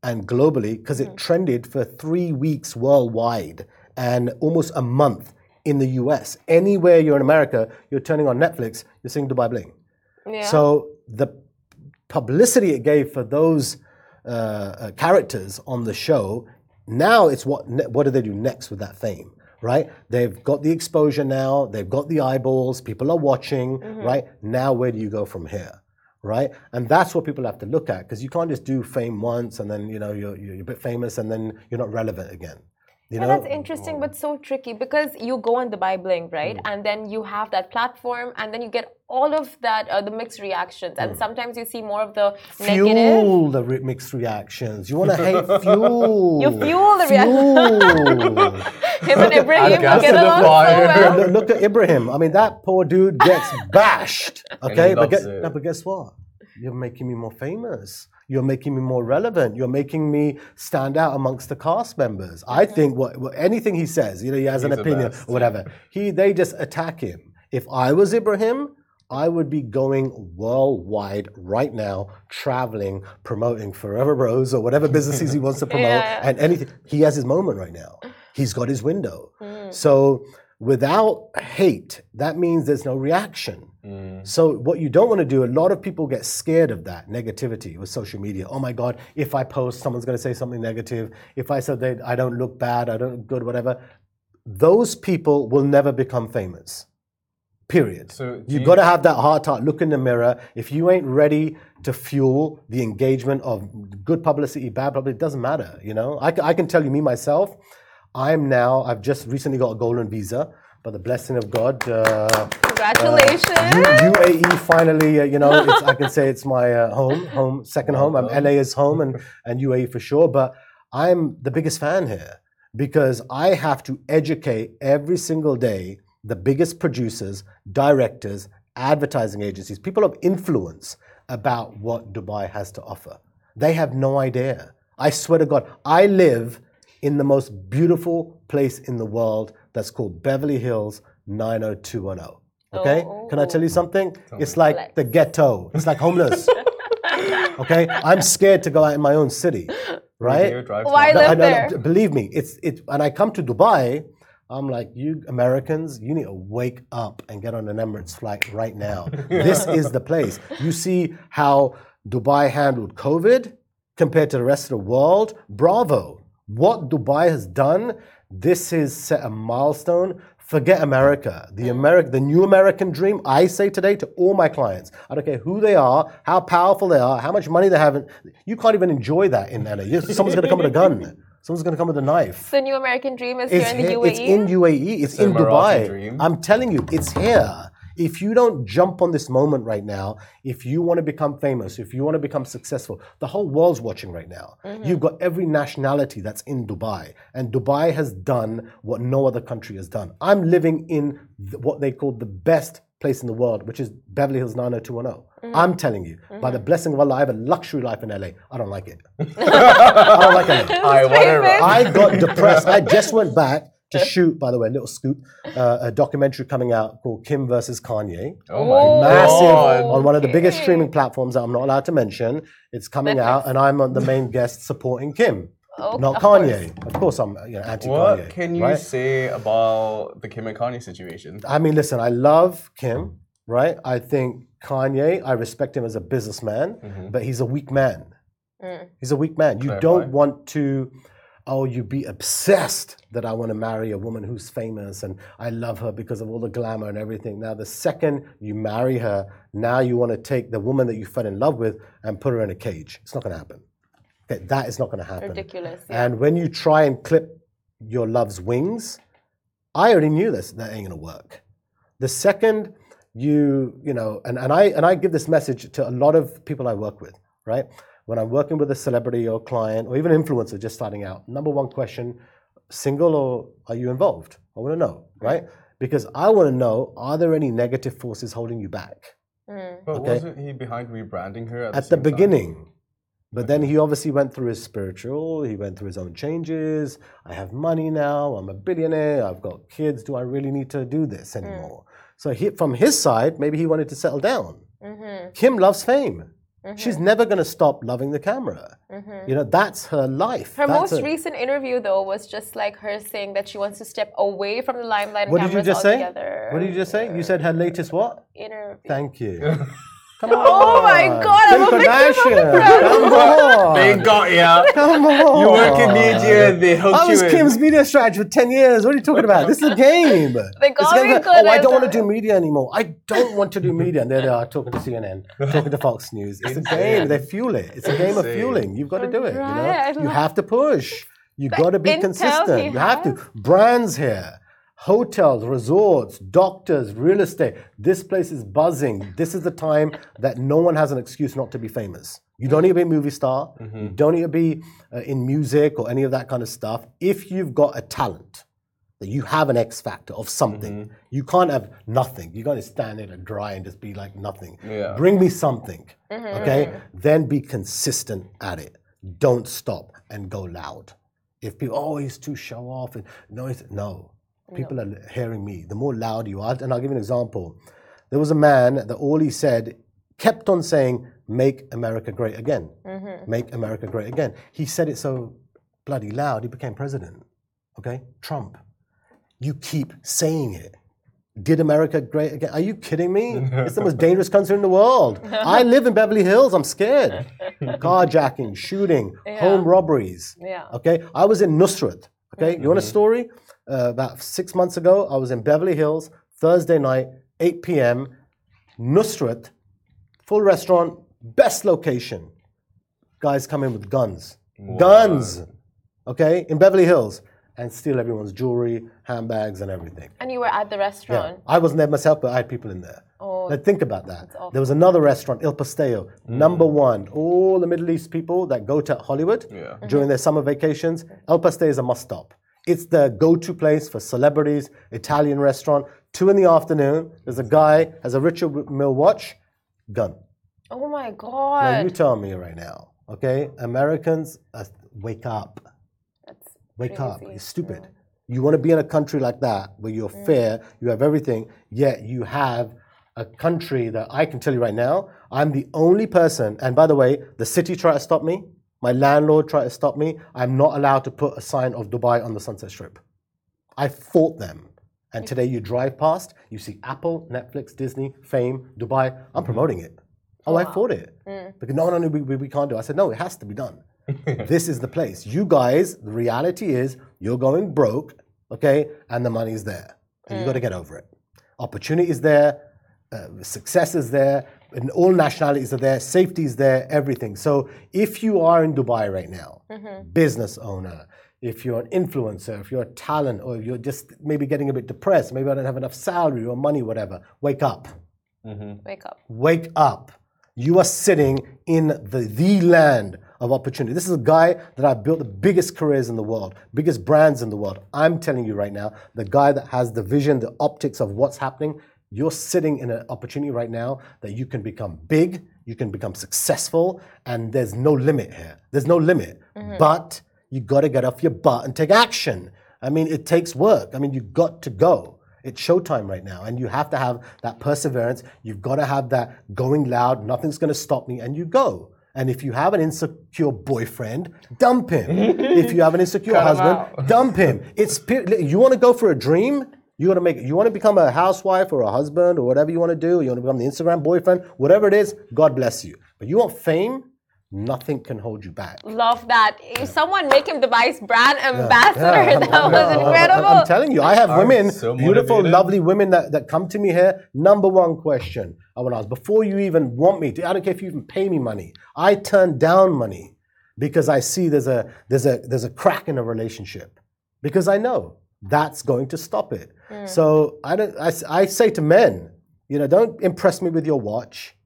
and globally because it trended for three weeks worldwide and almost a month in the US. Anywhere you're in America, you're turning on Netflix, you're seeing Dubai Bling. Yeah. So the publicity it gave for those uh, uh, characters on the show, now it's what ne- what do they do next with that fame, right? They've got the exposure now, they've got the eyeballs, people are watching, right? Now where do you go from here? Right, and that's what people have to look at because you can't just do fame once and then you know you're, you're a bit famous and then you're not relevant again. You Yeah, know, that's interesting, but so tricky because you go on the Bling, right? Mm. And then you have that platform, and then you get all of that, uh, the mixed reactions, Mm. and sometimes you see more of the negative. the re- mixed reactions. You want to hate fuel. You fuel the Fuel. Him and Ibrahim gas get along so well. look, look at Ebraheem. I mean, that poor dude gets bashed. Okay, but, loves get, it. no, but guess what? You're making me more famous. You're making me more relevant. You're making me stand out amongst the cast members. I think what, what anything he says, you know, he has an He's the opinion or whatever. He they just attack him. If I was Ebraheem, I would be going worldwide right now, traveling, promoting Forever Rose or whatever businesses he wants to promote, Yeah. and anything. He has his moment right now. He's got his window. Mm. So without hate, that means there's no reaction. Mm. So what you don't want to do, a lot of people get scared of that negativity with social media. Oh my God, if I post, someone's going to say something negative. If I said that I don't look bad, I don't look good, whatever. Those people will never become famous. Period. So You've you- got to have that heart heart, look in the mirror. If you ain't ready to fuel the engagement of good publicity, bad publicity, it doesn't matter. You know, I, I can tell you, me myself, I'm now, I've just recently got a golden visa by the blessing of God. Uh, Congratulations. U- UAE finally, uh, you know, it's, I can say it's my uh, home, home, second home. I'm LA is home and, and UAE for sure. But I'm the biggest fan here because I have to educate every single day the biggest producers, directors, advertising agencies, people of influence about what Dubai has to offer. They have no idea. I swear to God, I live in the most beautiful place in the world that's called Beverly Hills 90210. Okay? Can I tell you oh. something? It's like Flex. the ghetto. It's like homeless. okay? I'm scared to go out in my own city. Right? Why to- live I know, there? believe me, it's it. When I come to Dubai, I'm like, you Americans, you need to wake up and get on an Emirates flight right now. this is the place. You see how Dubai handled COVID compared to the rest of the world. Bravo! What Dubai has done, this is set a milestone. Forget America. The America, the new American dream. I say today to all my clients, I don't care who they are, how powerful they are, how much money they have. You can't even enjoy that in LA. You- Someone's going to come with a gun. Someone's going to come with a knife. The new American dream is It's, here in the here- UAE. it's in UAE. It's, It's in Dubai. dream. I'm telling you, it's here. If you don't jump on this moment right now, if you want to become famous, if you want to become successful, the whole world's watching right now. Mm-hmm. You've got every nationality that's in Dubai, and Dubai has done what no other country has done. I'm living in th- what they call the best place in the world, which is Beverly Hills 90210. Mm-hmm. I'm telling you, by the mm-hmm. blessing of Allah, I have a luxury life in LA. I don't like it. I don't like LA. I want to. I got depressed. I just went back to shoot, by the way, little scoop, uh, a documentary coming out called Kim versus Kanye. Oh my. Massive god. on one of the biggest streaming platforms that I'm not allowed to mention. It's coming Netflix. out, and I'm the main guest supporting Kim, Oh, not of Kanye. course. Of course, I'm you know, anti-Kanye. What can you right? say about the Kim and Kanye situation? I mean, listen, I love Kim, right? I think Kanye, I respect him as a businessman, but he's a weak man. Mm. He's a weak man. You Clarify. don't want to, oh, you'd be obsessed that I want to marry a woman who's famous and I love her because of all the glamour and everything. Now, the second you marry her, now you want to take the woman that you fell in love with and put her in a cage. It's not going to happen. Okay, that is not going to happen. Ridiculous. Yeah. And when you try and clip your love's wings, I already knew this. That ain't gonna work. The second you, you know, and, and I and I give this message to a lot of people I work with, right? When I'm working with a celebrity or client or even influencer just starting out, number one question, single or are you involved? I want to know, right? Because I want to know, are there any negative forces holding you back? Mm. But Okay. wasn't he behind rebranding her at, at the, the same time? beginning. But then he obviously went through his spiritual, he went through his own changes. I have money now, I'm a billionaire, I've got kids. Do I really need to do this mm. anymore? So he, from his side, maybe he wanted to settle down. Mm-hmm. Kim loves fame. She's mm-hmm. never going to stop loving the camera. Mm-hmm. You know, that's her life. Her That's most her- recent interview, though, was just like her saying that she wants to step away from the limelight and What did you cameras just say? What did you just say? You said her latest what? Interview. Thank you. Come on. Oh my God, I'm Kim a victim of the Come on. They got ya. Come on. You work in media, they hooked I you was in. Kim's media strategist for 10 years. What are you talking about? This is a game. They got me for- good Oh, I don't want to do media anymore. I don't want to do media. And there they are talking to CNN, talking to Fox News. It's a game. They fuel it. It's a game of fueling. You've got to do it. You, know? You have to push. You've got to be consistent. You have to. Brands here. Hotels, resorts, doctors, real estate. This place is buzzing. This is the time that no one has an excuse not to be famous. You don't need to be a movie star. You mm-hmm. don't need to be uh, in music or any of that kind of stuff. If you've got a talent, that you have an X factor of something, mm-hmm. you can't have nothing. You're going to stand there and dry and just be like nothing. Yeah. Bring me something, mm-hmm. okay? Then be consistent at it. Don't stop and go loud. If people, oh, he's too show off, and no, it's, no. People are hearing me. The more loud you are, and I'll give you an example. There was a man that all he said, kept on saying, make America great again. Mm-hmm. Make America great again. He said it so bloody loud, he became president. Okay? Trump. You keep saying it. Did America great again? Are you kidding me? It's the most dangerous country in the world. I live in Beverly Hills. I'm scared. Carjacking, shooting, home robberies. Yeah. Okay. I was in Nusr-Et. Okay. You want a mm-hmm. story? Uh, about six months ago, I was in Beverly Hills, Thursday night, 8 p.m. Nusr-Et, full restaurant, best location. Guys come in with guns. Guns. Okay. In Beverly Hills. And steal everyone's jewelry, handbags, and everything. And you were at the restaurant? Yeah. restaurant. I wasn't there myself, but I had people in there. Oh, Now think about that. There was another restaurant, Il Pastaio, number one. All the Middle East people that go to Hollywood Yeah. during their summer vacations, Il Pastaio is a must stop. It's the go-to place for celebrities, Italian restaurant. Two in the afternoon, there's a guy has a Richard Mille watch, gun. oh my god! Now you tell me right now, okay? Americans, uh, wake up. That's Wake up. crazy. You're stupid. You want to be in a country like that where you're Mm. fair, you have everything, yet you have a country that I can tell you right now, I'm the only person, and by the way, the city tried to stop me, my landlord tried to stop me. I'm not allowed to put a sign of Dubai on the Sunset Strip. I fought them. And today you drive past, you see Apple, Netflix, Disney, Fame, Dubai. I'm mm-hmm. promoting it. Oh, I fought it. Mm. Because no, no, no, we, we, can't do it. I said, no, it has to be done. this is the place. You guys, the reality is you're going broke, okay, and the money's there. And you got to mm. get over it. Opportunity is there, uh, success is there, and all nationalities are there, safety is there, everything. So if you are in Dubai right now, mm-hmm. business owner, if you're an influencer, if you're a talent, or if you're just maybe getting a bit depressed, maybe I don't have enough salary or money, whatever, wake up mm-hmm. Wake up. wake up. You are sitting in the, the land of opportunity. This is a guy that I built the biggest careers in the world, biggest brands in the world. I'm telling you right now, the guy that has the vision, the optics of what's happening, you're sitting in an opportunity right now that you can become big, you can become successful, and there's no limit here. There's no limit. But you got to get off your butt and take action. I mean, it takes work. I mean, you got to go. It's showtime right now, and you have to have that perseverance. You've got to have that going loud. Nothing's going to stop me, and you go. And if you have an insecure boyfriend, dump him. if you have an insecure husband, dump him. It's you want to go for a dream. You want to make. You want to become a housewife or a husband or whatever you want to do. You want to become the Instagram boyfriend, whatever it is. God bless you. But you want fame. Nothing can hold you back. Love that. If someone make him the vice brand ambassador, Yeah, I'm- that I'm- was I'm- incredible. I'm telling you, I have I'm women, so beautiful, lovely women that, that come to me here. Number one question I want to ask before you even want me to, I don't care if you even pay me money. I turn down money because I see there's a there's a there's a crack in a relationship because I know that's going to stop it. Hmm. So I don't. I, I say to men, you know, don't impress me with your watch.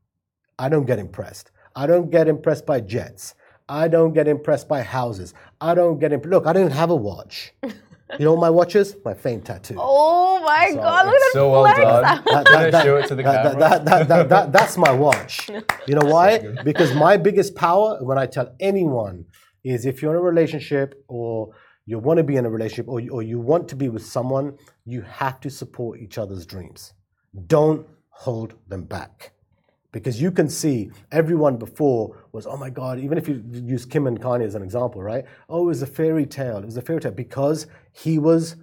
I don't get impressed. I don't get impressed by jets. I don't get impressed by houses. I don't get imp- look. I don't have a watch. You know my watches? My fame tattoo. Oh my God! Look at so that well done. That- that- that- show it to the that- camera? that- that- that- that- that's my watch. You know why? Because my biggest power, when I tell anyone, is if you're in a relationship or you want to be in a relationship or you, or you want to be with someone, you have to support each other's dreams. Don't hold them back. Because you can see everyone before was, oh my God, even if you use Kim and Kanye as an example, right? Oh, it was a fairy tale. It was a fairy tale because he was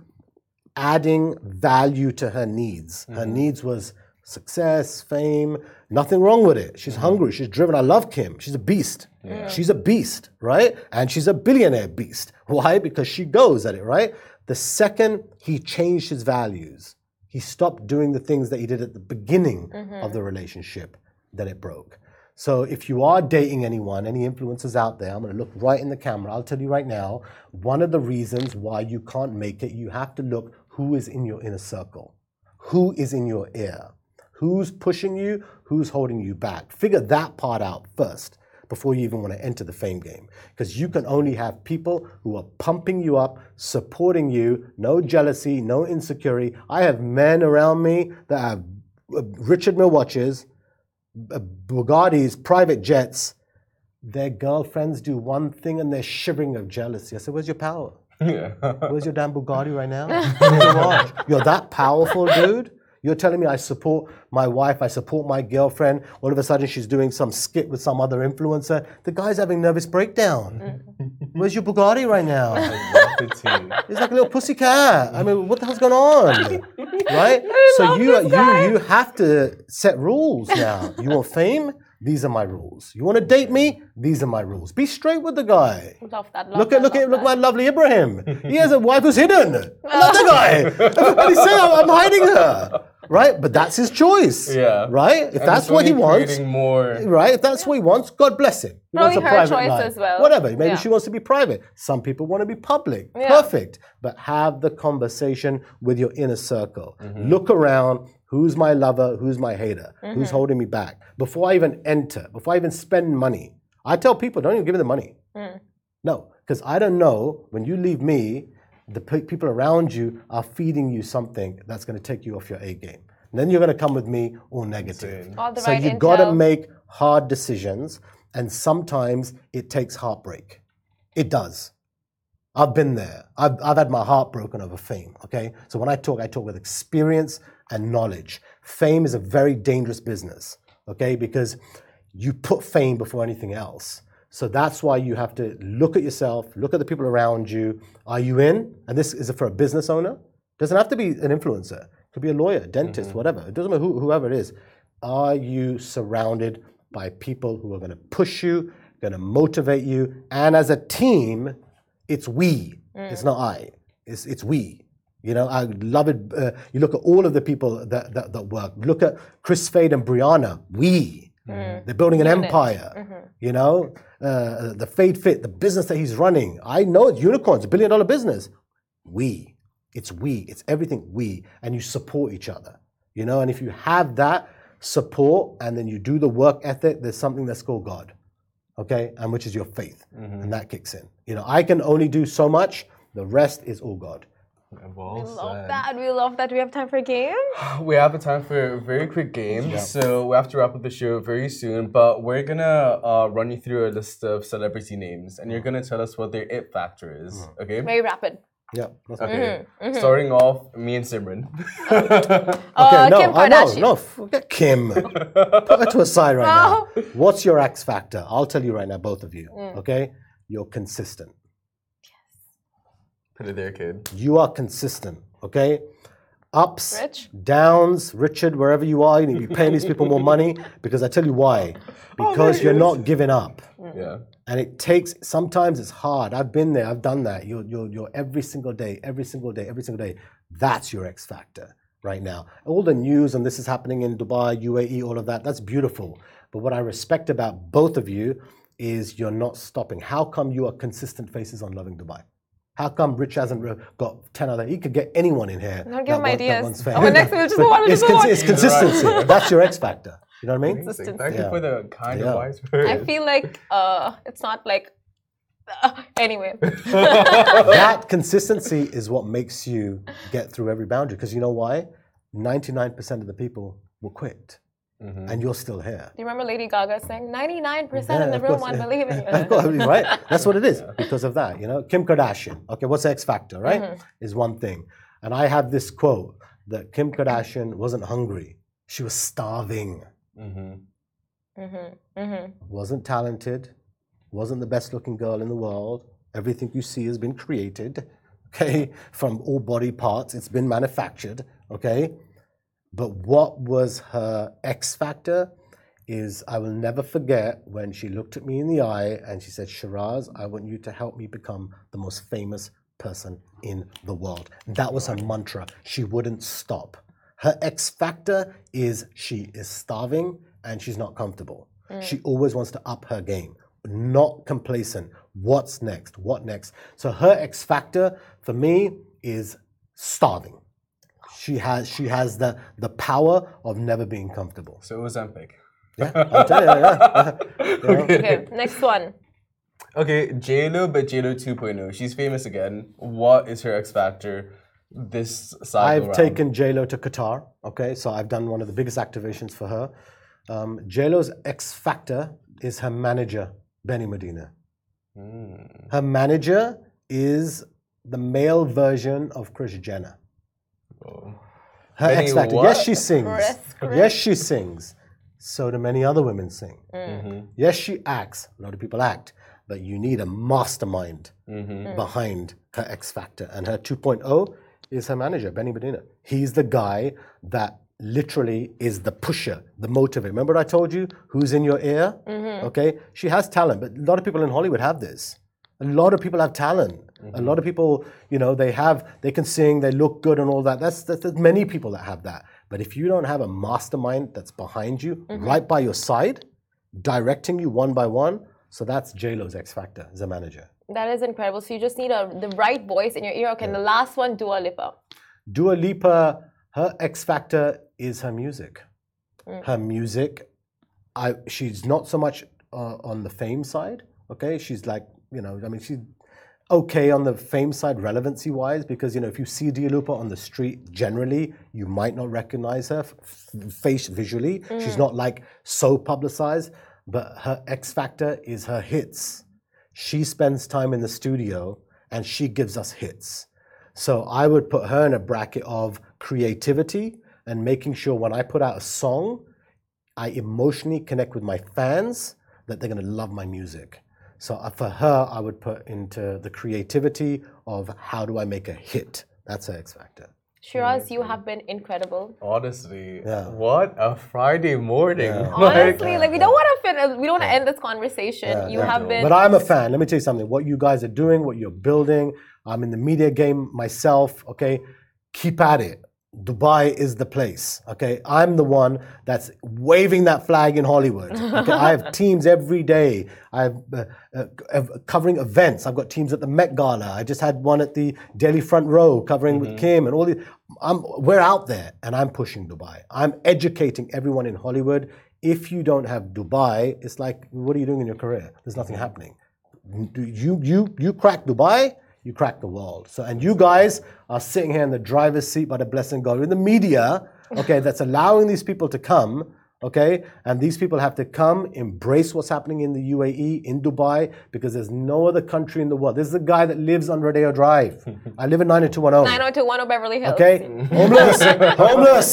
adding value to her needs. Her mm-hmm. needs was success, fame, nothing wrong with it. She's mm-hmm. hungry, she's driven. I love Kim. She's a beast. She's a beast, right? And she's a billionaire beast. Why? Because she goes at it, right? The second he changed his values, he stopped doing the things that he did at the beginning mm-hmm. of the relationship, then it broke. So if you are dating anyone, any influencers out there, I'm going to look right in the camera. I'll tell you right now, one of the reasons why you can't make it, you have to look who is in your inner circle, who is in your ear, who's pushing you, who's holding you back. Figure that part out first before you even want to enter the fame game. Because you can only have people who are pumping you up, supporting you, no jealousy, no insecurity. I have men around me that have uh, Richard Mille watches, uh, Bugattis, private jets. Their girlfriends do one thing and they're shivering of jealousy. I said, Where's your power? Yeah. Where's your damn Bugatti right now? Where's your watch? You're that powerful, dude? You're telling me I support my wife, I support my girlfriend. All of a sudden, she's doing some skit with some other influencer. The guy's having nervous breakdown. Where's your Bugatti right now? He's like a little pussy cat. I mean, what the hell's going on? Right? so you you you have to set rules now. You want fame? These are my rules. You want to date me? These are my rules. Be straight with the guy. Love that. Love Look that, at look love at look at my lovely Ebraheem. He has a wife who's hidden. I love the guy. Everybody's saying I'm oh, I'm hiding her. Right? But that's his choice. Yeah. Right? If And that's it's what he wants. creating more. Right? If that's what he wants, God bless him. He Probably wants a her private choice life. as well. Whatever. Maybe Yeah. she wants to be private. Some people want to be public. Yeah. Perfect. But have the conversation with your inner circle. Mm-hmm. Look around. Who's my lover? Who's my hater? Who's mm-hmm. holding me back? Before I even enter, before I even spend money, I tell people, don't even give me the money. Mm. No, because I don't know when you leave me, the pe- people around you are feeding you something that's going to take you off your A game. And then you're going to come with me all negative. All the so right you got to make hard decisions, and sometimes it takes heartbreak. It does. I've been there. I've, I've had my heart broken over fame. Okay, so when I talk, I talk with experience and knowledge. Fame is a very dangerous business. Okay, because you put fame before anything else. So that's why you have to look at yourself, look at the people around you. Are you in? And this is for a business owner. Doesn't have to be an influencer. It could be a lawyer, dentist, mm-hmm. whatever. It doesn't matter who, whoever it is. Are you surrounded by people who are going to push you, going to motivate you, and as a team, it's we. It's mm. not I. It's it's we. You know, I love it. Uh, you look at all of the people that, that, that work. Look at Kris Fade and Brianna. We. They're building an empire. You know, uh, the Fade Fit, the business that he's running. I know it's unicorns, a billion dollar business. We. It's we. It's everything we. And you support each other. You know, and if you have that support and then you do the work ethic, there's something that's called God okay, and which is your faith, and that kicks in. You know, I can only do so much. The rest is all God. Well We love that. We love that. We have time for a game. We have a time for a very quick game, so we have to wrap up the show very soon. But we're gonna uh, run you through a list of celebrity names, and you're gonna tell us what their it factor is. Okay? Very rapid. Yeah. that's Okay. Mm-hmm. Starting off, me and Simran. Okay, Uh, no, Kim I know, Kardashian. no, forget Kim. Put her to a side right now. What's your X factor? I'll tell you right now, both of you. Mm. Okay, you're consistent. Put it there, kid. You are consistent. Okay, ups, Rich? downs, Richard, wherever you are, you need to be paying these people more money because I tell you why. Oh, Because you're not giving up. Yeah. And it takes sometimes it's hard. I've been there, I've done that. You're, you're, you're every single day, every single day, every single day. That's your X factor right now. All the news and this is happening in Dubai, UAE, all of that, that's beautiful. But what I respect about both of you is you're not stopping. How come you are consistent faces on Lovin Dubai? How come Rich hasn't got 10 other? He could get anyone in here. Don't give him that want- that ideas. wants Oh, next we'll just But go on, it's, just go consi- on. it's consistency. That's your X factor. You know what I mean? Amazing. Thank you for the kind Yeah. and wise words. I feel like uh, it's not like. uh, anyway. that consistency is what makes you get through every boundary. Because you know why? 99% of the people will quit. Mm-hmm. And you're still here. Do you remember Lady Gaga saying 99% Yeah, in the of room won't yeah. believe in you? Of course, right? That's what it is because of that. You know, Kim Kardashian. Okay, what's X Factor, right? Mm-hmm. Is one thing. And I have this quote that Kim Kardashian wasn't hungry, she was starving. Mm-hmm. Mm-hmm. Mm-hmm. wasn't talented, wasn't the best looking girl in the world. Everything you see has been created, okay, from all body parts. It's been manufactured, okay. But what was her X factor is I will never forget when she looked at me in the eye and she said, Sheeraz, I want you to help me become the most famous person in the world. That was her mantra. She wouldn't stop. Her X factor is she is starving and she's not comfortable. Mm. She always wants to up her game, not complacent. What's next? What next? So her X factor for me is starving. She has she has the the power of never being comfortable. So it was Ozempic. Yeah, I'll tell you. Yeah, yeah. Okay, next one. Okay, JLo, but JLo 2.0. She's famous again. What is her X factor this cycle I've round? taken JLo to Qatar. Okay, so I've done one of the biggest activations for her. Um, JLo's X factor is her manager, Benny Medina. Mm. Her manager is the male version of Kris Jenner. Her X factor. Yes, she sings. Kris, Kris. Yes, she sings. So do many other women sing. Mm-hmm. Yes, she acts. A lot of people act, but you need a mastermind Mm-hmm. behind her X Factor. And her 2.0 is her manager, Benny Medina. He's the guy that literally is the pusher, the motivator. Remember what I told you? Who's in your ear? Okay. She has talent, but a lot of people in Hollywood have this. A lot of people have talent. A mm-hmm. lot of people, you know, they have, they can sing, they look good and all that. That's, that's there's many people that have that. But if you don't have a mastermind that's behind you, mm-hmm. right by your side, directing you one by one, so that's J-Lo's X Factor as a manager. That is incredible. So you just need a the right voice in your ear. Okay, and the last one, Dua Lipa. Dua Lipa, her X factor is her music. Mm. Her music, I she's not so much uh, on the fame side. Okay, she's like you know, I mean, she's okay on the fame side, relevancy wise, because you know, if you see Dua Lipa on the street, generally you might not recognize her face visually. She's mm. not like so publicized, but her X factor is her hits. She spends time in the studio and she gives us hits. So I would put her in a bracket of creativity and making sure when I put out a song, I emotionally connect with my fans that they're going to love my music. So uh, for her, I would put into the creativity of how do I make a hit. That's her X factor. Sheeraz, you have been incredible. Honestly, Yeah. what a Friday morning. Yeah. Honestly, like we don't want to fin- we don't want to end this conversation. Yeah, you yeah. have been But I'm a fan. Let me tell you something. What you guys are doing, what you're building, I'm in the media game myself. Okay, keep at it. Dubai is the place. Okay, I'm the one that's waving that flag in Hollywood. Okay, I have teams every day. I'm uh, uh, covering events. I've got teams at the Met Gala. I just had one at the Daily Front Row covering with Kim and all the. I'm we're out there, and I'm pushing Dubai. I'm educating everyone in Hollywood. If you don't have Dubai, it's like, what are you doing in your career? There's nothing happening you you you crack Dubai, you crack the world. So and you guys are sitting here in the driver's seat by the blessing of God in the media, okay, that's allowing these people to come. Okay, and these people have to come, embrace what's happening in the UAE, in Dubai, because there's no other country in the world. This is a guy that lives on Rodeo Drive. I live in 90210. 90210 Beverly Hills. Okay, homeless, homeless,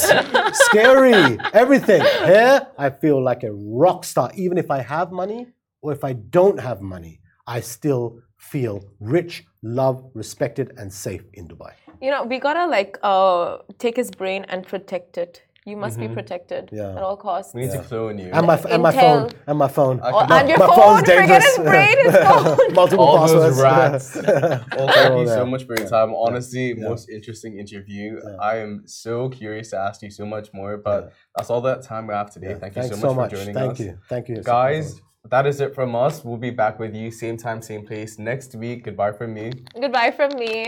scary, everything. Here, I feel like a rock star. Even if I have money or if I don't have money, I still feel rich, loved, respected, and safe in Dubai. You know, we gotta like uh, take his brain and protect it. You must be protected Yeah. at all costs. We need to clone you. And my and my phone and my phone. Oh, No, and your my phone, phone's forget dangerous. his brain, his phone. Multiple all passwords. those rats. well, thank you so much for your time. Honestly, most interesting interview. I am so curious to ask you so much more, but that's all that time we have today. Thank you Thanks so much so much. for joining Thank us. Thank you. Thank you. Guys, that is it from us. We'll be back with you same time, same place next week. Goodbye from me. Goodbye from me.